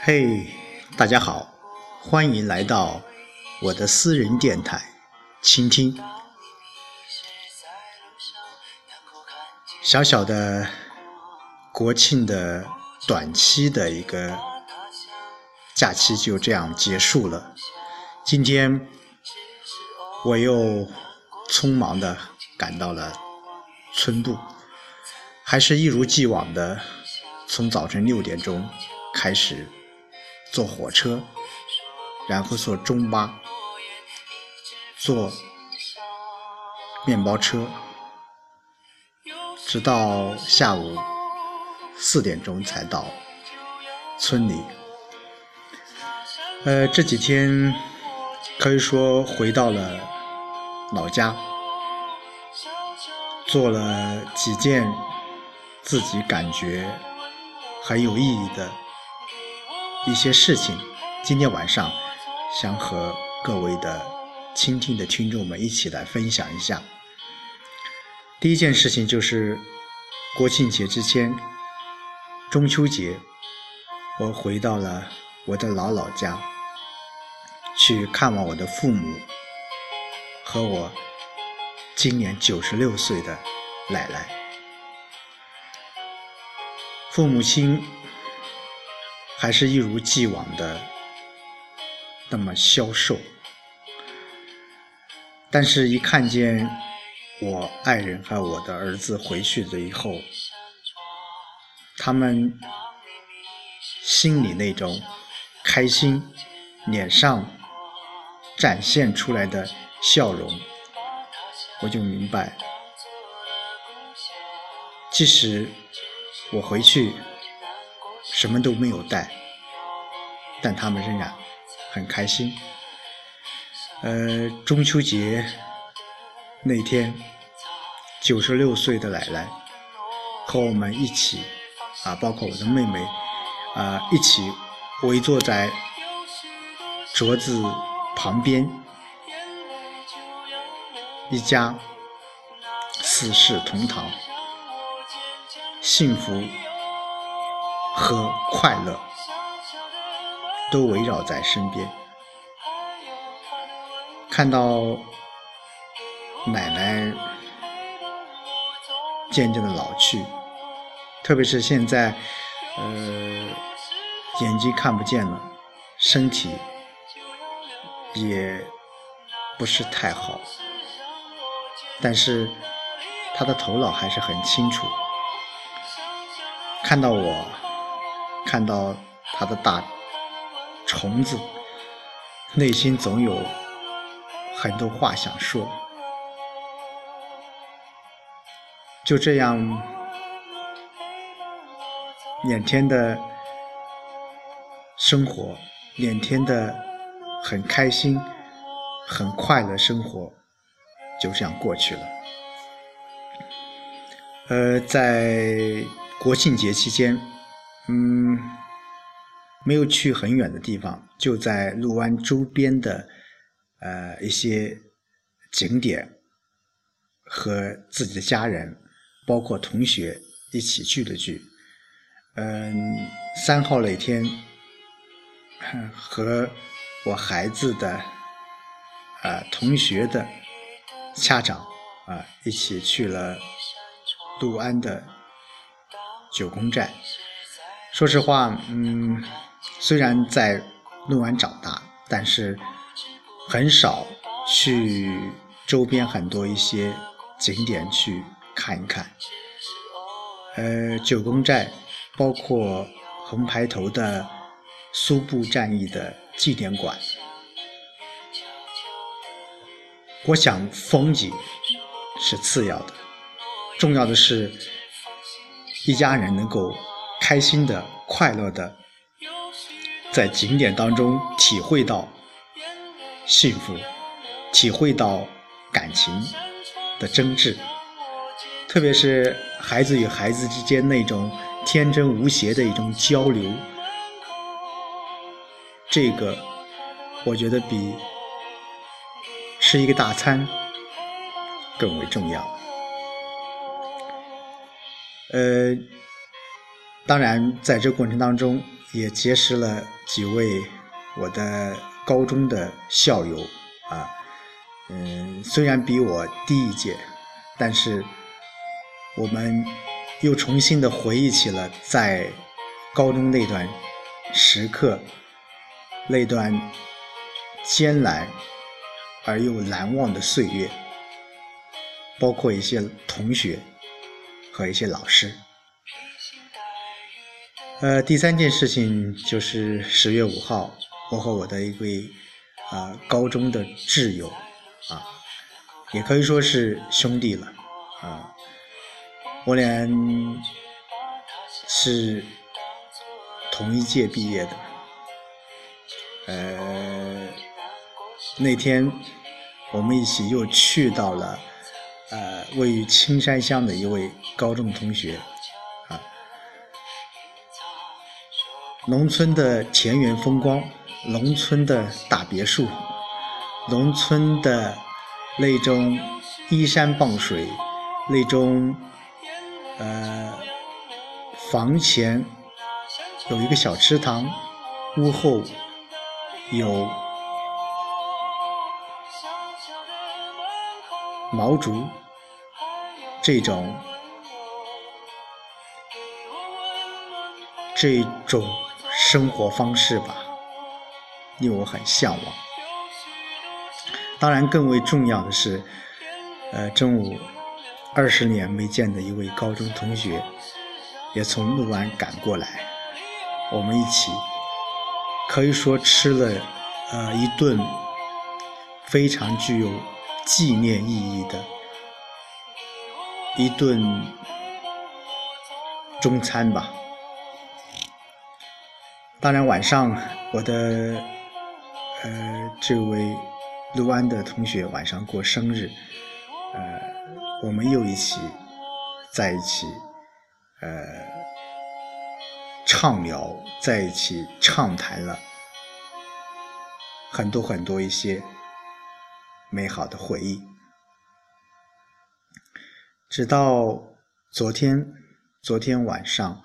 嘿，大家好，欢迎来到我的私人电台，倾听。小小的国庆的短期的一个假期就这样结束了。今天我又匆忙的赶到了村部，还是一如既往的从早晨六点钟开始坐火车，然后坐中巴，坐面包车。直到下午四点钟才到村里。呃，这几天可以说回到了老家，做了几件自己感觉很有意义的一些事情。今天晚上想和各位的倾听的听众们一起来分享一下。第一件事情就是国庆节之前，中秋节，我回到了我的老老家，去看望我的父母和我今年九十六岁的奶奶。父母亲还是一如既往的那么消瘦，但是一看见。我爱人和我的儿子回去了以后，他们心里那种开心，脸上展现出来的笑容，我就明白，即使我回去什么都没有带，但他们仍然很开心。呃，中秋节。那天，九十六岁的奶奶和我们一起，啊，包括我的妹妹，啊，一起围坐在桌子旁边，一家四世同堂，幸福和快乐都围绕在身边，看到。奶奶渐渐的老去，特别是现在，呃，眼睛看不见了，身体也不是太好，但是他的头脑还是很清楚。看到我，看到他的大虫子，内心总有很多话想说。就这样，两天的生活，两天的很开心、很快乐生活，就这样过去了。呃，在国庆节期间，嗯，没有去很远的地方，就在六湾周边的呃一些景点和自己的家人。包括同学一起聚了聚，嗯，三号那天和我孩子的呃同学的家长啊一起去了六安的九宫寨。说实话，嗯，虽然在六安长大，但是很少去周边很多一些景点去。看一看，呃，九宫寨，包括红牌头的苏布战役的纪念馆。我想风景是次要的，重要的是一家人能够开心的、快乐的，在景点当中体会到幸福，体会到感情的真挚。特别是孩子与孩子之间那种天真无邪的一种交流，这个我觉得比吃一个大餐更为重要。呃，当然，在这过程当中也结识了几位我的高中的校友啊，嗯，虽然比我低一届，但是我们又重新的回忆起了在高中那段时刻，那段艰难而又难忘的岁月，包括一些同学和一些老师。呃，第三件事情就是十月五号，我和我的一位啊高中的挚友啊，也可以说是兄弟了啊，我俩是同一届毕业的。呃，那天我们一起又去到了呃位于青山乡的一位高中同学。农村的田园风光，农村的大别墅，农村的那种依山傍水，那种呃房前有一个小池塘，屋后有毛竹，这种这种。生活方式吧，令我很向往。当然，更为重要的是，呃，中午二十年没见的一位高中同学，也从六安赶过来，我们一起可以说吃了呃一顿非常具有纪念意义的一顿中餐吧。当然，晚上我的呃这位六安的同学晚上过生日，呃，我们又一起在一起呃畅聊，在一起畅谈了很多很多一些美好的回忆，直到昨天，昨天晚上，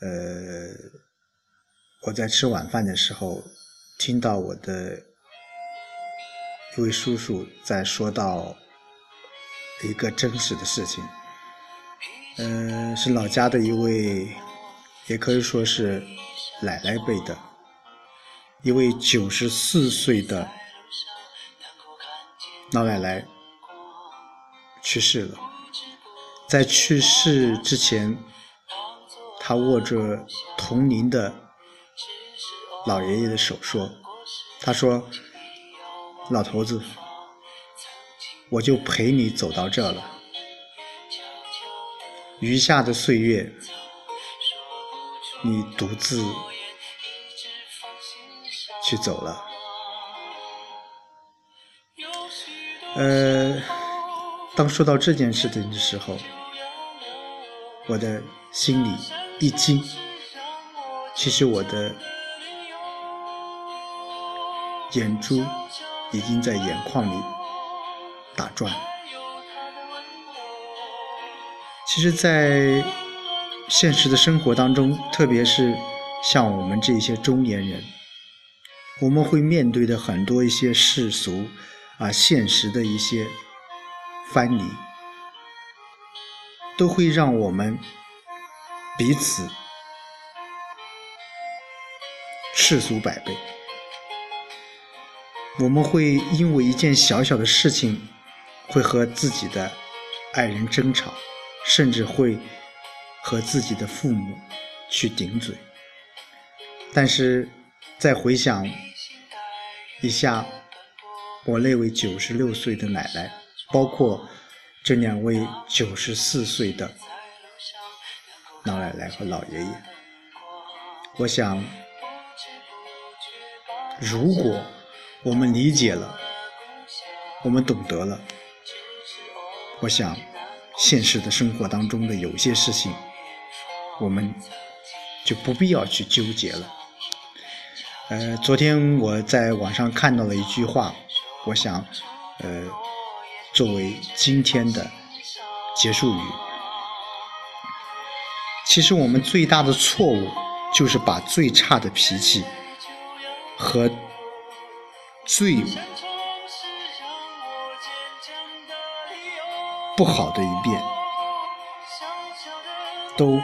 呃。我在吃晚饭的时候，听到我的一位叔叔在说到一个真实的事情，嗯，是老家的一位，也可以说是奶奶辈的，一位九十四岁的老奶奶去世了，在去世之前，她握着同龄的。老爷爷的手说：“他说，老头子，我就陪你走到这了。余下的岁月，你独自去走了。呃，当说到这件事情的时候，我的心里一惊。其实我的。”眼珠已经在眼眶里打转。其实，在现实的生活当中，特别是像我们这些中年人，我们会面对的很多一些世俗啊、现实的一些藩篱，都会让我们彼此世俗百倍。我们会因为一件小小的事情，会和自己的爱人争吵，甚至会和自己的父母去顶嘴。但是，再回想一下我那位九十六岁的奶奶，包括这两位九十四岁的老奶奶和老爷爷，我想，如果。我们理解了，我们懂得了。我想，现实的生活当中的有些事情，我们就不必要去纠结了。呃，昨天我在网上看到了一句话，我想，呃，作为今天的结束语。其实我们最大的错误，就是把最差的脾气和最不好的一面，都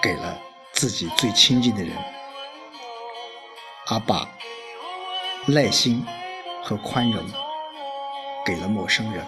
给了自己最亲近的人，而把耐心和宽容给了陌生人。